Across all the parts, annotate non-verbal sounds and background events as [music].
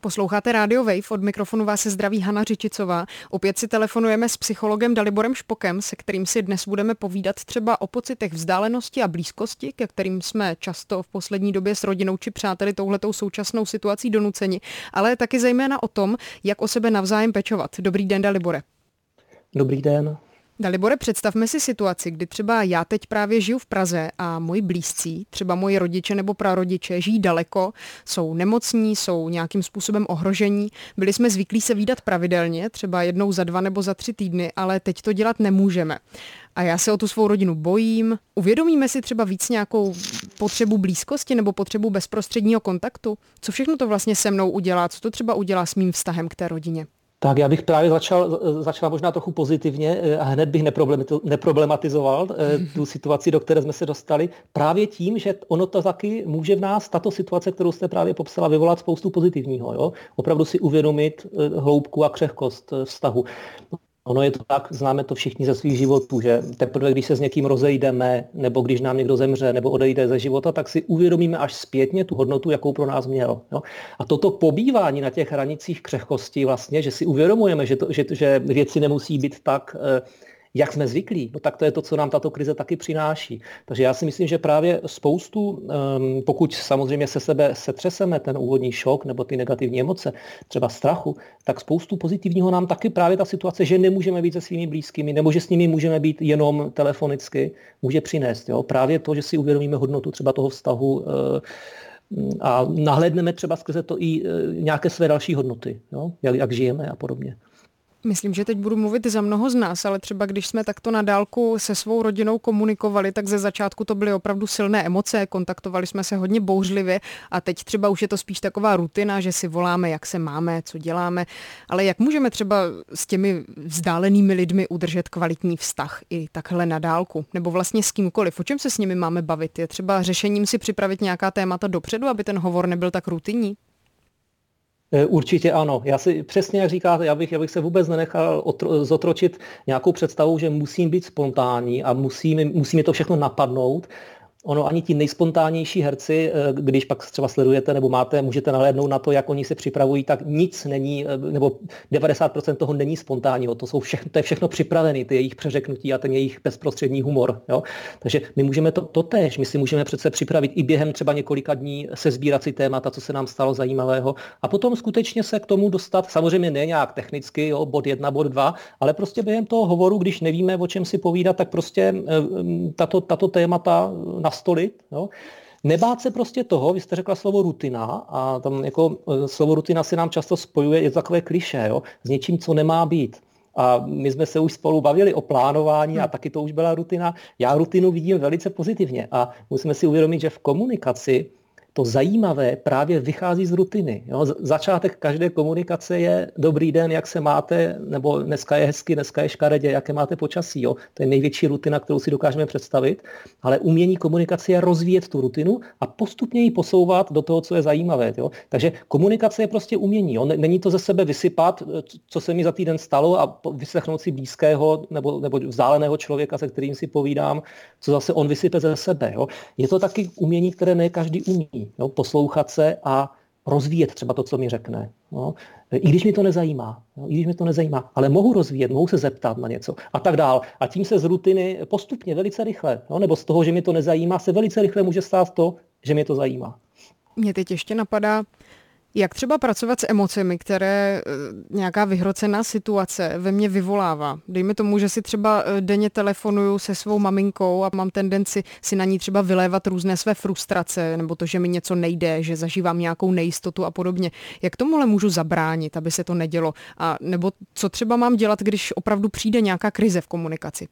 Posloucháte Radio Wave, od mikrofonu vás se zdraví Hana Řičicová. Opět si telefonujeme s psychologem Daliborem Špokem, se kterým si dnes budeme povídat třeba o pocitech vzdálenosti a blízkosti, ke kterým jsme často v poslední době s rodinou či přáteli touhletou současnou situací donuceni, ale taky zejména o tom, jak o sebe navzájem pečovat. Dobrý den, Dalibore. Dobrý den. Dalibore, představme si situaci, kdy třeba já teď právě žiju v Praze a moji blízcí, třeba moji rodiče nebo prarodiče, žijí daleko, jsou nemocní, jsou nějakým způsobem ohrožení. Byli jsme zvyklí se výdat pravidelně, třeba jednou za dva nebo za tři týdny, ale teď to dělat nemůžeme. A já se o tu svou rodinu bojím. Uvědomíme si třeba víc nějakou potřebu blízkosti nebo potřebu bezprostředního kontaktu? Co všechno to vlastně se mnou udělá? Co to třeba udělá s mým vztahem k té rodině? Tak já bych právě začal, začal možná trochu pozitivně eh, a hned bych neproblematizoval eh, tu situaci, do které jsme se dostali, právě tím, že ono to taky může v nás, tato situace, kterou jste právě popsala, vyvolat spoustu pozitivního. Jo? Opravdu si uvědomit eh, hloubku a křehkost vztahu. Ono je to tak, známe to všichni ze svých životů, že teprve, když se s někým rozejdeme, nebo když nám někdo zemře, nebo odejde ze života, tak si uvědomíme až zpětně tu hodnotu, jakou pro nás měl. Jo? A toto pobývání na těch hranicích křehkosti vlastně, že si uvědomujeme, že, to, že, že věci nemusí být tak eh, jak jsme zvyklí, no tak to je to, co nám tato krize taky přináší. Takže já si myslím, že právě spoustu, ehm, pokud samozřejmě se sebe setřeseme ten úvodní šok nebo ty negativní emoce, třeba strachu, tak spoustu pozitivního nám taky právě ta situace, že nemůžeme být se svými blízkými, nebo že s nimi můžeme být jenom telefonicky, může přinést. Jo? Právě to, že si uvědomíme hodnotu třeba toho vztahu eh, a nahlédneme třeba skrze to i eh, nějaké své další hodnoty, jo? Jak, jak žijeme a podobně. Myslím, že teď budu mluvit za mnoho z nás, ale třeba když jsme takto na dálku se svou rodinou komunikovali, tak ze začátku to byly opravdu silné emoce, kontaktovali jsme se hodně bouřlivě a teď třeba už je to spíš taková rutina, že si voláme, jak se máme, co děláme, ale jak můžeme třeba s těmi vzdálenými lidmi udržet kvalitní vztah i takhle na dálku, nebo vlastně s kýmkoliv, o čem se s nimi máme bavit? Je třeba řešením si připravit nějaká témata dopředu, aby ten hovor nebyl tak rutinní? Eh, určitě ano. Já si přesně jak říkáte, já bych, já bych se vůbec nenechal otro, zotročit nějakou představou, že musím být spontánní a musím, musí to všechno napadnout ono ani ti nejspontánnější herci, eh, když pak třeba sledujete nebo máte, můžete nahlédnout na to, jak oni se připravují, tak nic není, eh, nebo 90% toho není spontánního. To, jsou všechno, to je všechno připravené, ty jejich přeřeknutí a ten jejich bezprostřední humor. Jo? Takže my můžeme to, to tež, my si můžeme přece připravit i během třeba několika dní se sbírat si témata, co se nám stalo zajímavého a potom skutečně se k tomu dostat, samozřejmě ne nějak technicky, jo, bod jedna, bod dva, ale prostě během toho hovoru, když nevíme, o čem si povídat, tak prostě eh, tato, tato témata nastolit. Jo? Nebát se prostě toho, vy jste řekla slovo rutina a tam jako e, slovo rutina se nám často spojuje, je to takové kliše, jo? s něčím, co nemá být. A my jsme se už spolu bavili o plánování a hmm. taky to už byla rutina. Já rutinu vidím velice pozitivně a musíme si uvědomit, že v komunikaci to zajímavé právě vychází z rutiny. Jo? Začátek každé komunikace je dobrý den, jak se máte, nebo dneska je hezky, dneska je škaredě, jaké máte počasí. Jo? To je největší rutina, kterou si dokážeme představit, ale umění komunikace je rozvíjet tu rutinu a postupně ji posouvat do toho, co je zajímavé. Jo? Takže komunikace je prostě umění. Jo? Není to ze sebe vysypat, co se mi za týden stalo a vyslechnout si blízkého nebo, nebo vzdáleného člověka, se kterým si povídám, co zase on vysype ze sebe. Jo? Je to taky umění, které ne každý umí jo, poslouchat se a rozvíjet třeba to, co mi řekne. Jo. I když mi to nezajímá, jo, i když mi to nezajímá, ale mohu rozvíjet, mohu se zeptat na něco a tak dál. A tím se z rutiny postupně, velice rychle, jo, nebo z toho, že mi to nezajímá, se velice rychle může stát to, že mě to zajímá. Mě teď ještě napadá, jak třeba pracovat s emocemi, které eh, nějaká vyhrocená situace ve mně vyvolává? Dejme tomu, že si třeba eh, denně telefonuju se svou maminkou a mám tendenci si na ní třeba vylévat různé své frustrace, nebo to, že mi něco nejde, že zažívám nějakou nejistotu a podobně. Jak tomuhle můžu zabránit, aby se to nedělo? A nebo co třeba mám dělat, když opravdu přijde nějaká krize v komunikaci?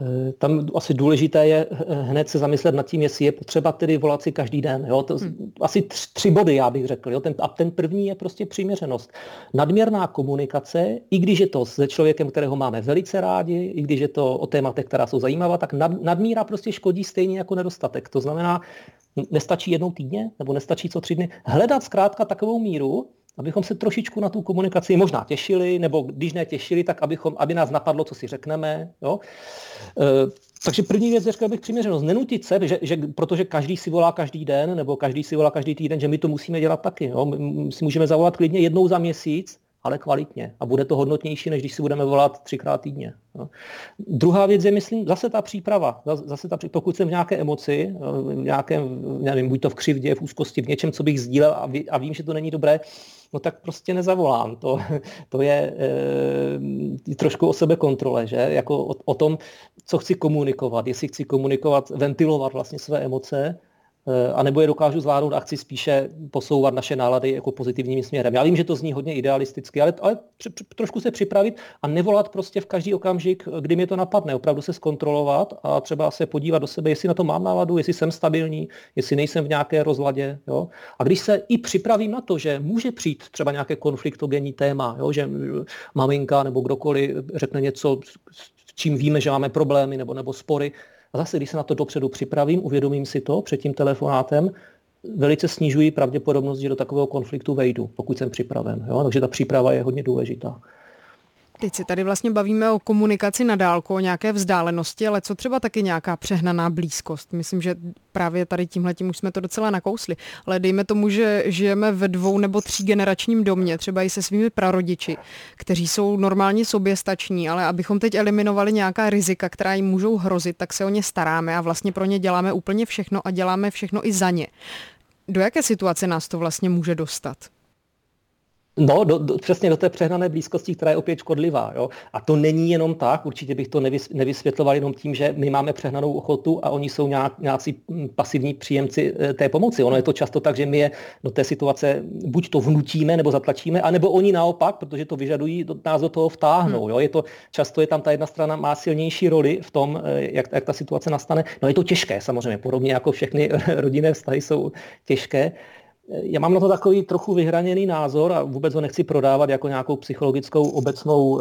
Eh, tam asi důležité je eh, hned se zamyslet nad tím, jestli je potřeba tedy volat si každý den. Jo? To, hmm. Asi tři, tři body, já bych řekl. Jo? Ten, a ten první je prostě přiměřenost. Nadměrná komunikace, i když je to se člověkem, kterého máme velice rádi, i když je to o tématech, která jsou zajímavá, tak nad, nadmíra prostě škodí stejně jako nedostatek. To znamená, nestačí jednou týdně, nebo nestačí co tři dny. Hledat zkrátka takovou míru, abychom se trošičku na tu komunikaci možná těšili, nebo když ne těšili, tak abychom, aby nás napadlo, co si řekneme. Jo? E, takže první věc, řekl bych přiměřenost. Nenutit se, že, že, protože každý si volá každý den, nebo každý si volá každý týden, že my to musíme dělat taky. Jo? My si můžeme zavolat klidně jednou za měsíc, ale kvalitně. A bude to hodnotnější, než když si budeme volat třikrát týdně. Jo? Druhá věc je, myslím, zase ta příprava. Zase ta, pokud jsem v nějaké emoci, v nějakém, nevím, buď to v křivdě, v úzkosti, v něčem, co bych sdílel a, ví, a vím, že to není dobré, no tak prostě nezavolám. To, to je e, trošku o sebe kontrole, že? Jako o, o tom, co chci komunikovat, jestli chci komunikovat, ventilovat vlastně své emoce, a nebo je dokážu zvládnout a chci spíše posouvat naše nálady jako pozitivním směrem. Já vím, že to zní hodně idealisticky, ale, ale při, při, trošku se připravit a nevolat prostě v každý okamžik, kdy mě to napadne. Opravdu se zkontrolovat a třeba se podívat do sebe, jestli na to mám náladu, jestli jsem stabilní, jestli nejsem v nějaké rozladě. Jo? A když se i připravím na to, že může přijít třeba nějaké konfliktogenní téma, jo? že maminka nebo kdokoliv řekne něco, s čím víme, že máme problémy nebo, nebo spory, a zase, když se na to dopředu připravím, uvědomím si to před tím telefonátem, velice snižují pravděpodobnost, že do takového konfliktu vejdu, pokud jsem připraven. Jo? Takže ta příprava je hodně důležitá. Si tady vlastně bavíme o komunikaci na dálku, o nějaké vzdálenosti, ale co třeba taky nějaká přehnaná blízkost. Myslím, že právě tady tímhle tím už jsme to docela nakousli. Ale dejme tomu, že žijeme ve dvou nebo tří generačním domě, třeba i se svými prarodiči, kteří jsou normálně soběstační, ale abychom teď eliminovali nějaká rizika, která jim můžou hrozit, tak se o ně staráme a vlastně pro ně děláme úplně všechno a děláme všechno i za ně. Do jaké situace nás to vlastně může dostat? No, do, do, přesně do té přehnané blízkosti, která je opět škodlivá. Jo? A to není jenom tak, určitě bych to nevys, nevysvětloval jenom tím, že my máme přehnanou ochotu a oni jsou nějak, nějací hm, pasivní příjemci eh, té pomoci. Ono je to často tak, že my je do té situace buď to vnutíme nebo zatlačíme, anebo oni naopak, protože to vyžadují, do, nás do toho vtáhnou. Hmm. Jo? Je to, často je tam ta jedna strana má silnější roli v tom, eh, jak, jak ta situace nastane. No je to těžké samozřejmě, podobně jako všechny [laughs] rodinné vztahy jsou těžké já mám na to takový trochu vyhraněný názor a vůbec ho nechci prodávat jako nějakou psychologickou obecnou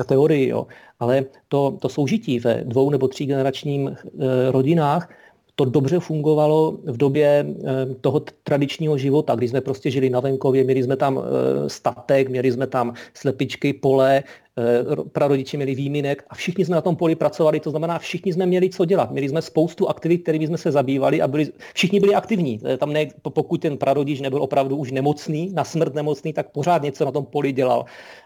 e, teorii, jo. ale to, to soužití ve dvou nebo tří generačním e, rodinách to dobře fungovalo v době e, toho tradičního života, kdy jsme prostě žili na venkově, měli jsme tam e, statek, měli jsme tam slepičky, pole, Eh, prarodiče měli výminek a všichni jsme na tom poli pracovali, to znamená, všichni jsme měli co dělat. Měli jsme spoustu aktivit, kterými jsme se zabývali a byli, všichni byli aktivní. Eh, tam ne, pokud ten prarodič nebyl opravdu už nemocný, na smrt nemocný, tak pořád něco na tom poli dělal.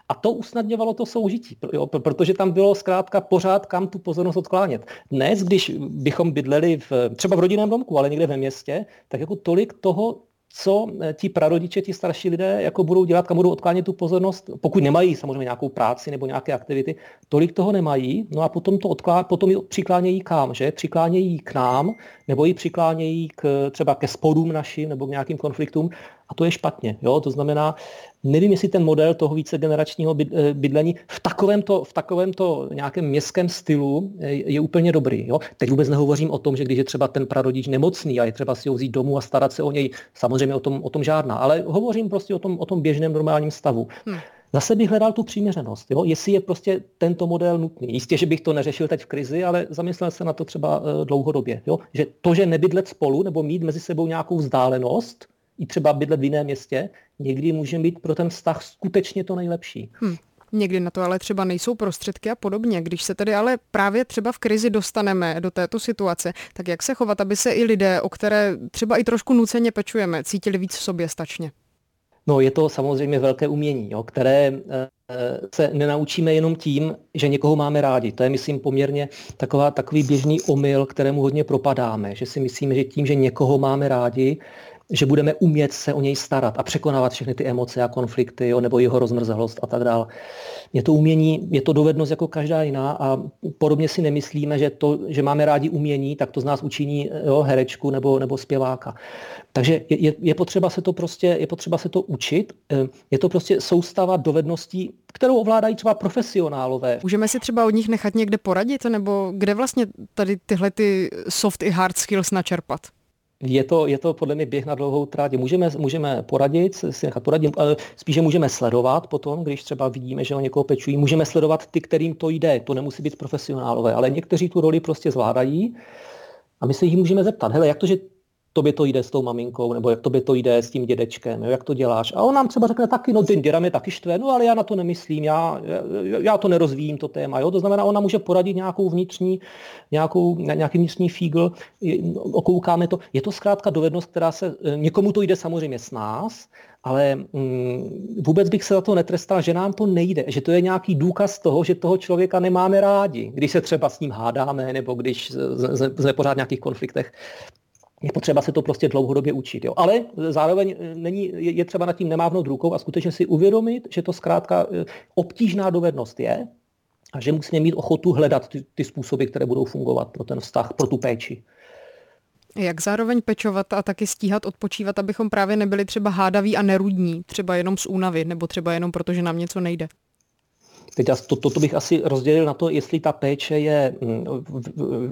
A to usnadňovalo to soužití, jo, protože tam bylo zkrátka pořád kam tu pozornost odklánět. Dnes, když bychom bydleli v, třeba v rodinném domku, ale někde ve městě, tak jako tolik toho co eh, ti prarodiče, ti starší lidé jako budou dělat, kam budou odklánět tu pozornost, pokud nemají samozřejmě nějakou práci nebo nějaké aktivity, tolik toho nemají, no a potom to odklá, potom ji přiklánějí kam, že? Přiklánějí k nám, nebo ji přiklánějí k, třeba ke sporům našim nebo k nějakým konfliktům a to je špatně. Jo? To znamená, nevím, jestli ten model toho vícegeneračního eh, bydlení v takovémto, v takovémto nějakém městském stylu eh, je úplně dobrý. Jo? Teď vůbec nehovořím o tom, že když je třeba ten prarodič nemocný a je třeba si ho vzít domů a starat se o něj, samozřejmě o tom, o tom žádná, ale hovořím prostě o tom, o tom běžném normálním stavu. Hmm. Zase bych hledal tu přiměřenost, jo? jestli je prostě tento model nutný. Jistě, že bych to neřešil teď v krizi, ale zamyslel se na to třeba uh, dlouhodobě. Jo? Že to, že nebydlet spolu nebo mít mezi sebou nějakou vzdálenost, i třeba bydlet v jiném městě, někdy může být pro ten vztah skutečně to nejlepší. Hmm. Někdy na to ale třeba nejsou prostředky a podobně. Když se tedy ale právě třeba v krizi dostaneme do této situace, tak jak se chovat, aby se i lidé, o které třeba i trošku nuceně pečujeme, cítili víc v sobě stačně? No je to samozřejmě velké umění, jo, které eh, se nenaučíme jenom tím, že někoho máme rádi. To je, myslím, poměrně taková, takový běžný omyl, kterému hodně propadáme, že si myslíme, že tím, že někoho máme rádi, že budeme umět se o něj starat a překonávat všechny ty emoce a konflikty, jo, nebo jeho rozmrzlost a tak dále. Je to umění, je to dovednost jako každá jiná a podobně si nemyslíme, že to, že máme rádi umění, tak to z nás učiní jo, herečku nebo, nebo zpěváka. Takže je, je, potřeba se to prostě, je potřeba se to učit. Je to prostě soustava dovedností, kterou ovládají třeba profesionálové. Můžeme si třeba od nich nechat někde poradit, nebo kde vlastně tady tyhle ty soft i hard skills načerpat? Je to, je to podle mě běh na dlouhou trať. Můžeme, můžeme poradit, si nechat poradit, ale spíše můžeme sledovat potom, když třeba vidíme, že o někoho pečují. Můžeme sledovat ty, kterým to jde. To nemusí být profesionálové, ale někteří tu roli prostě zvládají. A my se jich můžeme zeptat, hele, jak to, že tobě to jde s tou maminkou, nebo jak tobě to jde s tím dědečkem, jo, jak to děláš. A on nám třeba řekne taky, no ten děda mě taky štve, no ale já na to nemyslím, já, já, to nerozvíjím, to téma. Jo. To znamená, ona může poradit nějakou vnitřní, nějakou, nějaký vnitřní fígl, okoukáme to. Je to zkrátka dovednost, která se, někomu to jde samozřejmě s nás, ale mm, vůbec bych se za to netrestal, že nám to nejde, že to je nějaký důkaz toho, že toho člověka nemáme rádi, když se třeba s ním hádáme, nebo když jsme pořád v nějakých konfliktech je potřeba se to prostě dlouhodobě učit. Jo. Ale zároveň eh, není, je třeba nad tím nemávnout rukou a skutečně si uvědomit, že to zkrátka eh, obtížná dovednost je a že musíme mít ochotu hledat ty, ty způsoby, které budou fungovat pro ten vztah, pro tu péči. Jak zároveň pečovat a taky stíhat odpočívat, abychom právě nebyli třeba hádaví a nerudní, třeba jenom z únavy, nebo třeba jenom proto, že nám něco nejde? Teď to, to, to bych asi rozdělil na to, jestli ta péče je mm,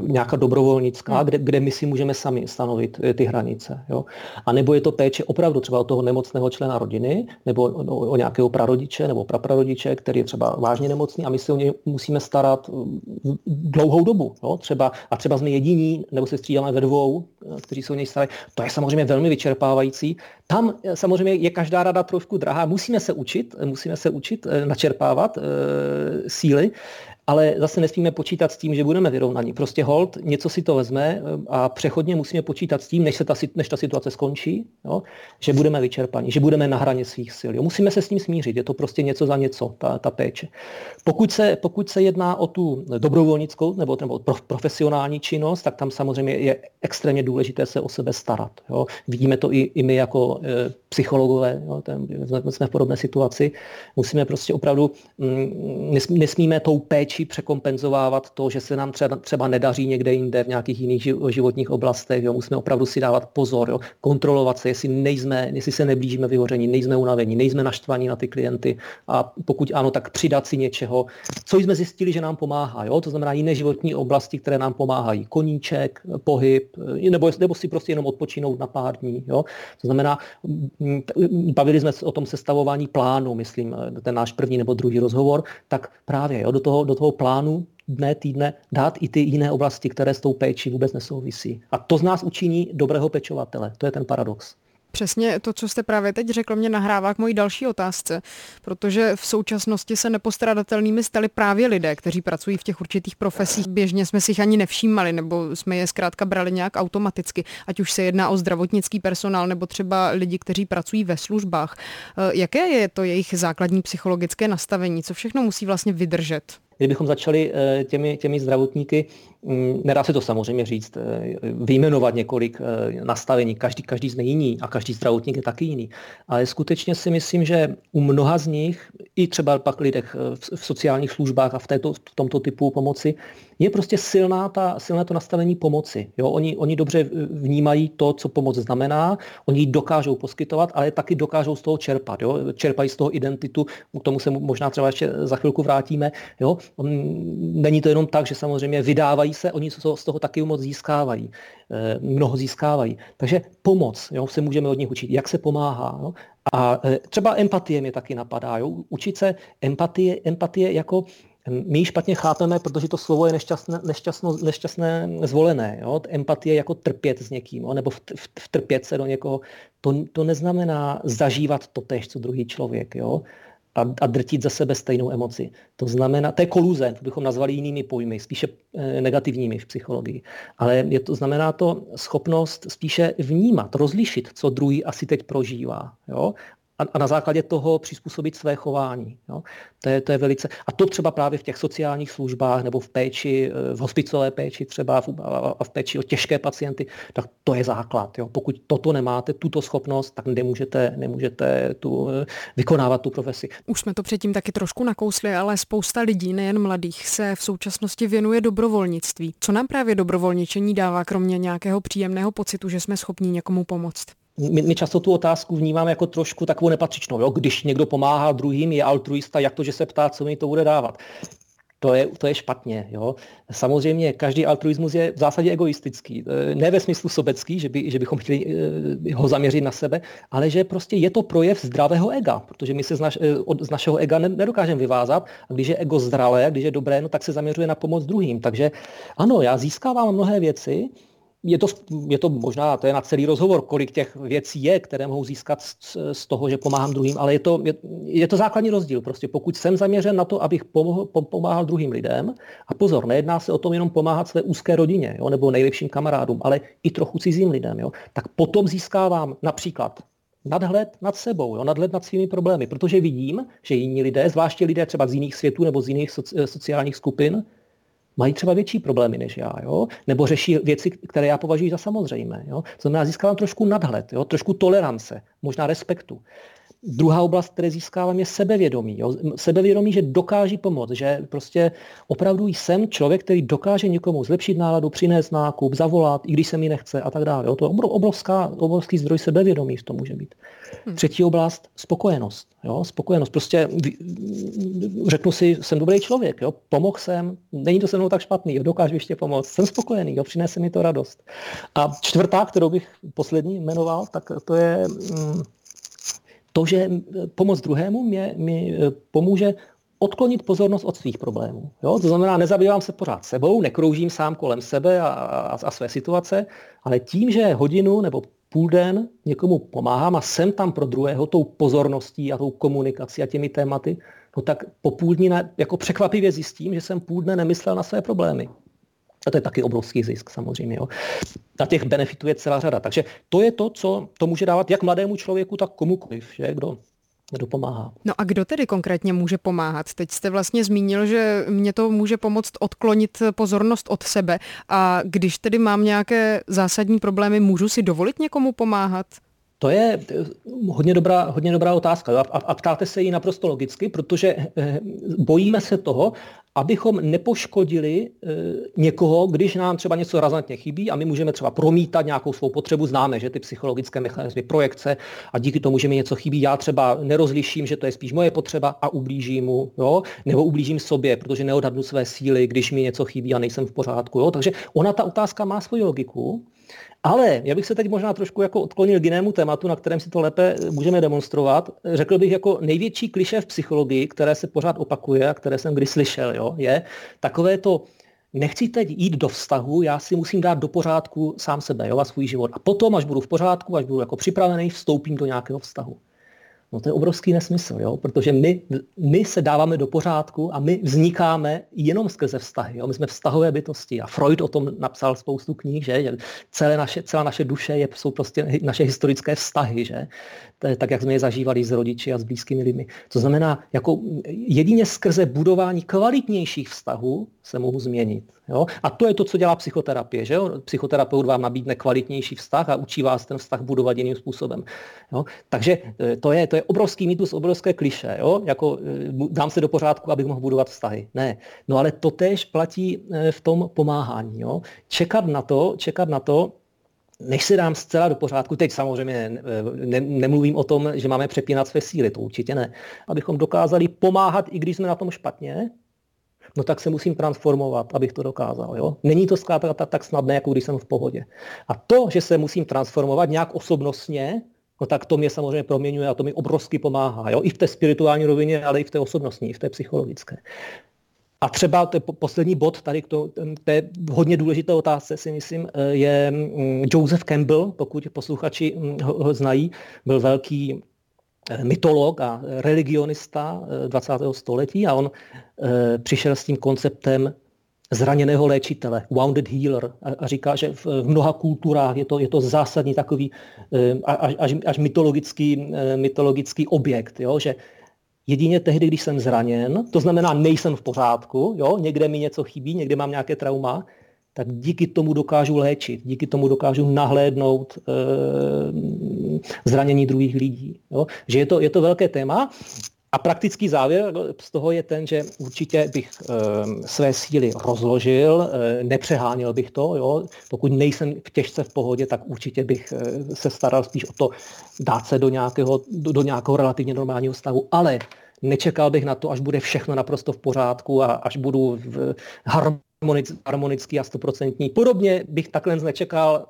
nějaká dobrovolnická, hmm. kde, kde my si můžeme sami stanovit eh, ty hranice. Jo? A nebo je to péče opravdu třeba o toho nemocného člena rodiny, nebo o, o nějakého prarodiče nebo praprarodiče, který je třeba vážně nemocný a my se o něj musíme starat mm, dlouhou dobu. Jo? Třeba, a třeba jsme jediní, nebo se střídáme ve dvou, eh, kteří se o něj starají. To je samozřejmě velmi vyčerpávající. Tam eh, samozřejmě je každá rada trošku drahá. Musíme se učit, musíme se učit načerpávat síly, ale zase nesmíme počítat s tím, že budeme vyrovnaní. Prostě hold, něco si to vezme eh, a přechodně musíme počítat s tím, než, se ta, než ta situace skončí, jo, že budeme vyčerpaní, že budeme na hraně svých sil. Jo. Musíme se s tím smířit, je to prostě něco za něco, ta, ta péče. Pokud se, pokud se jedná o tu dobrovolnickou nebo, nebo profesionální činnost, tak tam samozřejmě je extrémně důležité se o sebe starat. Jo. Vidíme to i, i my jako e, psychologové, jo, ten, jsme v podobné situaci. Musíme prostě opravdu, mm, nesmíme tou péči překompenzovávat to, že se nám třeba, třeba nedaří někde jinde v nějakých jiných životních oblastech. Jo. Musíme opravdu si dávat pozor, jo. kontrolovat se, jestli, nejsme, jestli se neblížíme vyhoření, nejsme unavení, nejsme naštvaní na ty klienty a pokud ano, tak přidat si něčeho, co jsme zjistili, že nám pomáhá. Jo. To znamená jiné životní oblasti, které nám pomáhají. Koníček, pohyb, nebo, nebo si prostě jenom odpočinout na pár dní. Jo. To znamená, bavili jsme o tom sestavování plánu, myslím, ten náš první nebo druhý rozhovor, tak právě jo, do, toho, do toho plánu dne, týdne dát i ty jiné oblasti, které s tou péčí vůbec nesouvisí. A to z nás učiní dobrého pečovatele. To je ten paradox. Přesně to, co jste právě teď řekl, mě nahrává k mojí další otázce, protože v současnosti se nepostradatelnými stali právě lidé, kteří pracují v těch určitých profesích. Běžně jsme si jich ani nevšímali, nebo jsme je zkrátka brali nějak automaticky, ať už se jedná o zdravotnický personál nebo třeba lidi, kteří pracují ve službách. Eh, jaké je to jejich základní psychologické nastavení? Co všechno musí vlastně vydržet? Kdybychom začali eh, těmi, těmi zdravotníky, mm, nedá se to samozřejmě říct, eh, vyjmenovat několik eh, nastavení, každý, každý jsme jiný a každý zdravotník je taky jiný. Ale skutečně si myslím, že u mnoha z nich, i třeba pak lidech v sociálních službách a v, této, v tomto typu pomoci, je prostě silná ta, silné to nastavení pomoci. Jo? Oni, oni dobře vnímají to, co pomoc znamená, oni ji dokážou poskytovat, ale taky dokážou z toho čerpat. Jo? Čerpají z toho identitu, k tomu se možná třeba ještě za chvilku vrátíme. Jo? Není to jenom tak, že samozřejmě vydávají se, oni z toho taky moc získávají. Eh, mnoho získávají. Takže pomoc, jo? se můžeme od nich učit, jak se pomáhá. Jo? A eh, třeba empatie mě taky napadá. Jo? Učit se empatie, empatie jako my ji špatně chápeme, protože to slovo je nešťastné, nešťastno, nešťastné zvolené. Jo? Empatie jako trpět s někým, jo? nebo vtrpět se do někoho. To, to neznamená zažívat to tež, co druhý člověk. Jo? a, a drtit za sebe stejnou emoci. To znamená, to je koluze, to bychom nazvali jinými pojmy, spíše e, negativními v psychologii. Ale je to, znamená to schopnost spíše vnímat, rozlišit, co druhý asi teď prožívá. Jo? A, a na základě toho přizpůsobit své chování. Jo. To, je, to je velice, a to třeba právě v těch sociálních službách nebo v péči, eh, v hospicové péči třeba v, a v péči o těžké pacienty, tak to je základ. Jo. Pokud toto nemáte, tuto schopnost, tak nemůžete, nemůžete tu, eh, vykonávat tu profesi. Už jsme to předtím taky trošku nakousli, ale spousta lidí, nejen mladých, se v současnosti věnuje dobrovolnictví. Co nám právě dobrovolničení dává, kromě nějakého příjemného pocitu, že jsme schopni někomu pomoct? My, my často tu otázku vnímáme jako trošku takovou nepatřičnou. Jo? Když někdo pomáhá druhým, je altruista, jak to, že se ptá, co mi to bude dávat. To je, to je špatně. Jo? Samozřejmě každý altruismus je v zásadě egoistický. E, ne ve smyslu sobecký, že, by, že bychom chtěli e, ho zaměřit na sebe, ale že prostě je to projev zdravého ega, protože my se z, naš, e, od, z našeho ega nedokážeme vyvázat a když je ego zdravé, když je dobré, no, tak se zaměřuje na pomoc druhým. Takže ano, já získávám mnohé věci, je to, je to možná, to je na celý rozhovor, kolik těch věcí je, které mohou získat z, z toho, že pomáhám druhým, ale je to, je, je to základní rozdíl. Prostě pokud jsem zaměřen na to, abych pomohl, pomáhal druhým lidem, a pozor, nejedná se o tom jenom pomáhat své úzké rodině jo, nebo nejlepším kamarádům, ale i trochu cizím lidem, jo, tak potom získávám například nadhled nad sebou, jo, nadhled nad svými problémy, protože vidím, že jiní lidé, zvláště lidé třeba z jiných světů nebo z jiných soci, sociálních skupin, mají třeba větší problémy než já, jo? nebo řeší věci, které já považuji za samozřejmé. Jo? To znamená, získávám trošku nadhled, jo? trošku tolerance, možná respektu. Druhá oblast, které získávám, je sebevědomí. Jo? Sebevědomí, že dokáží pomoct, že prostě opravdu jsem člověk, který dokáže někomu zlepšit náladu, přinést nákup, zavolat, i když se mi nechce a tak dále. Jo? To je obrovská, obrovský zdroj sebevědomí, to může být. Hmm. Třetí oblast, spokojenost. Jo? Spokojenost. Prostě řeknu si, jsem dobrý člověk, jo? pomohl jsem, není to se mnou tak špatný, jo? dokážu ještě pomoct, jsem spokojený, jo? přinese mi to radost. A čtvrtá, kterou bych poslední jmenoval, tak to je mm, to, že pomoc druhému mě, mi e, pomůže odklonit pozornost od svých problémů. Jo? To znamená, nezabývám se pořád sebou, nekroužím sám kolem sebe a, a, a své situace, ale tím, že hodinu nebo půl den někomu pomáhám a jsem tam pro druhého tou pozorností a tou komunikací a těmi tématy, no tak po půl dní jako překvapivě zjistím, že jsem půl dne nemyslel na své problémy. A to je taky obrovský zisk samozřejmě. Jo. A těch benefitů je celá řada. Takže to je to, co to může dávat jak mladému člověku, tak komukoliv, že, kdo kdo pomáhá. No a kdo tedy konkrétně může pomáhat? Teď jste vlastně zmínil, že mě to může pomoct odklonit pozornost od sebe. A když tedy mám nějaké zásadní problémy, můžu si dovolit někomu pomáhat? To je eh, hodně dobrá, hodně dobrá otázka a, a ptáte se ji naprosto logicky, protože eh, bojíme se toho, abychom nepoškodili e, někoho, když nám třeba něco razantně chybí a my můžeme třeba promítat nějakou svou potřebu, známe, že ty psychologické mechanizmy projekce a díky tomu, že mi něco chybí, já třeba nerozliším, že to je spíš moje potřeba a ublížím mu, jo? nebo ublížím sobě, protože neodhadnu své síly, když mi něco chybí a nejsem v pořádku. Jo? Takže ona ta otázka má svoji logiku. Ale já bych se teď možná trošku jako odklonil k jinému tématu, na kterém si to lépe můžeme demonstrovat. Řekl bych jako největší kliše v psychologii, které se pořád opakuje a které jsem kdy slyšel, jo, je takové to, nechci teď jít do vztahu, já si musím dát do pořádku sám sebe jo, a svůj život. A potom, až budu v pořádku, až budu jako připravený, vstoupím do nějakého vztahu. No to je obrovský nesmysl, jo? protože my, my se dáváme do pořádku a my vznikáme jenom skrze vztahy. Jo? My jsme vztahové bytosti a Freud o tom napsal spoustu knih, že, že celé naše, celá naše duše je, jsou prostě naše historické vztahy, že? To je tak, jak jsme je zažívali s rodiči a s blízkými lidmi. To znamená, jako jedině skrze budování kvalitnějších vztahů se mohu změnit. Jo? A to je to, co dělá psychoterapie. Že jo? Psychoterapeut vám nabídne kvalitnější vztah a učí vás ten vztah budovat jiným způsobem. Jo? Takže e, to je, to je obrovský mýtus, obrovské kliše. Jo? Jako, e, dám se do pořádku, abych mohl budovat vztahy. Ne. No ale to též platí e, v tom pomáhání. Jo? Čekat na to, čekat na to, než se dám zcela do pořádku, teď samozřejmě ne, nemluvím o tom, že máme přepínat své síly, to určitě ne, abychom dokázali pomáhat, i když jsme na tom špatně, no tak se musím transformovat, abych to dokázal. Jo? Není to zkrátka tak snadné, jako když jsem v pohodě. A to, že se musím transformovat nějak osobnostně, no tak to mě samozřejmě proměňuje a to mi obrovsky pomáhá. Jo? I v té spirituální rovině, ale i v té osobnostní, i v té psychologické. A třeba je poslední bod tady k to, té hodně důležité otázce si myslím, eh, je mm, Joseph Campbell, pokud posluchači mm, ho, ho znají, byl velký eh, mytolog a religionista 20. Eh, století a on přišel s tím konceptem zraněného léčitele, wounded healer a, a říká, že v, v mnoha kulturách je to, je to zásadní takový až, až, až mytologický, mytologický objekt, jo, že jedině tehdy, když jsem zraněn, to znamená, nejsem v pořádku, jo, někde mi něco chybí, někde mám nějaké trauma, tak díky tomu dokážu léčit, díky tomu dokážu nahlédnout e, zranění druhých lidí. Jo. Že je to, je to velké téma. A praktický závěr z toho je ten, že určitě bych e, své síly rozložil, e, nepřeháněl bych to. Jo. Pokud nejsem v těžce v pohodě, tak určitě bych e, se staral spíš o to dát se do nějakého, do, do nějakého relativně normálního stavu. Ale nečekal bych na to, až bude všechno naprosto v pořádku a až budu v harmonický a stoprocentní. Podobně bych takhle nečekal,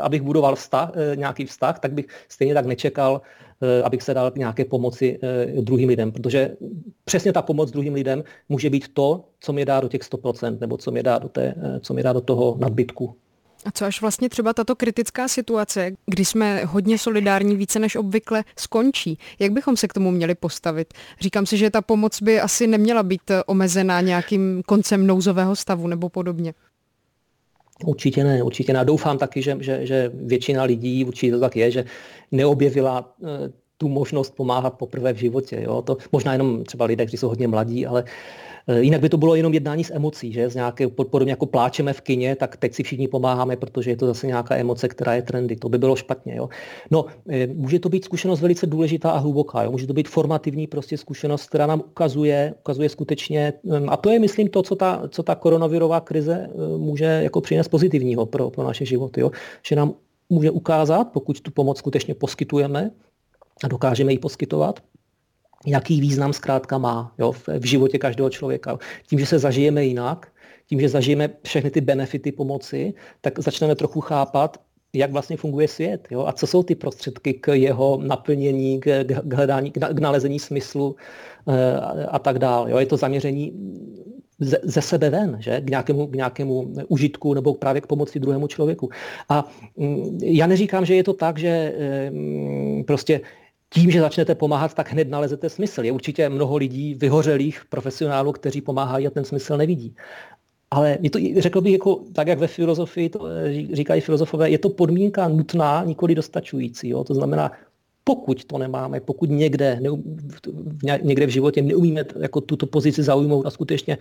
abych budoval vztah, nějaký vztah, tak bych stejně tak nečekal, Eh, abych se dal nějaké pomoci eh, druhým lidem, protože přesně ta pomoc druhým lidem může být to, co mě dá do těch 100%, nebo co mě dá do, té, co mě dá do toho nadbytku. A co až vlastně třeba tato kritická situace, kdy jsme hodně solidární více než obvykle, skončí? Jak bychom se k tomu měli postavit? Říkám si, že ta pomoc by asi neměla být omezená nějakým koncem nouzového stavu nebo podobně. Určitě ne, určitě ne. Doufám taky, že, že, že většina lidí, určitě to tak je, že neobjevila eh, tu možnost pomáhat poprvé v životě. Jo? To možná jenom třeba lidé, kteří jsou hodně mladí, ale Eh, jinak by to bylo jenom jednání s emocí, že z nějaké, podobně jako pláčeme v kině, tak teď si všichni pomáháme, protože je to zase nějaká emoce, která je trendy. To by bylo špatně. Jo. No, eh, může to být zkušenost velice důležitá a hluboká. Jo. Může to být formativní prostě zkušenost, která nám ukazuje, ukazuje skutečně, a to je, myslím, to, co ta, co ta koronavirová krize eh, může jako přinést pozitivního pro, pro naše životy. Jo. Že nám může ukázat, pokud tu pomoc skutečně poskytujeme a dokážeme ji poskytovat, jaký význam zkrátka má jo, v, životě každého člověka. Tím, že se zažijeme jinak, tím, že zažijeme všechny ty benefity pomoci, tak začneme trochu chápat, jak vlastně funguje svět jo? a co jsou ty prostředky k jeho naplnění, k, k hledání, k, k nalezení smyslu e, a, a tak dále. Jo? Je to zaměření ze, ze sebe ven, že? K, nějakému, k nějakému užitku nebo právě k pomoci druhému člověku. A m, mm, já neříkám, že je to tak, že e, prostě tím, že začnete pomáhat, tak hned nalezete smysl. Je určitě mnoho lidí, vyhořelých profesionálů, kteří pomáhají a ten smysl nevidí. Ale je to, řekl bych, jako, tak jak ve filozofii to eh, říkají filozofové, je to podmínka nutná, nikoli dostačující. Jo? To znamená, pokud to nemáme, pokud někde, někde v životě neumíme jako tuto pozici zaujmout a skutečně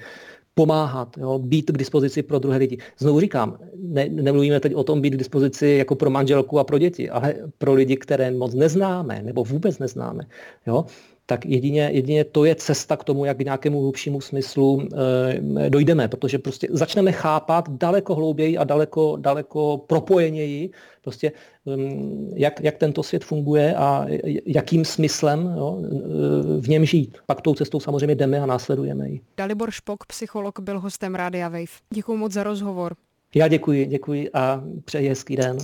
pomáhat, jo, být k dispozici pro druhé lidi. Znovu říkám, ne, nemluvíme teď o tom být k dispozici jako pro manželku a pro děti, ale pro lidi, které moc neznáme nebo vůbec neznáme. Jo tak jedině, jedině to je cesta k tomu, jak k nějakému hlubšímu smyslu e, dojdeme, protože prostě začneme chápat daleko hlouběji a daleko, daleko propojeněji, prostě, um, jak, jak tento svět funguje a jakým smyslem jo, eh, v něm žít. Pak tou cestou samozřejmě jdeme a následujeme ji. Dalibor Špok, psycholog, byl hostem Rádia Wave. Děkuji moc za rozhovor. Já děkuji, děkuji a přeji hezký den.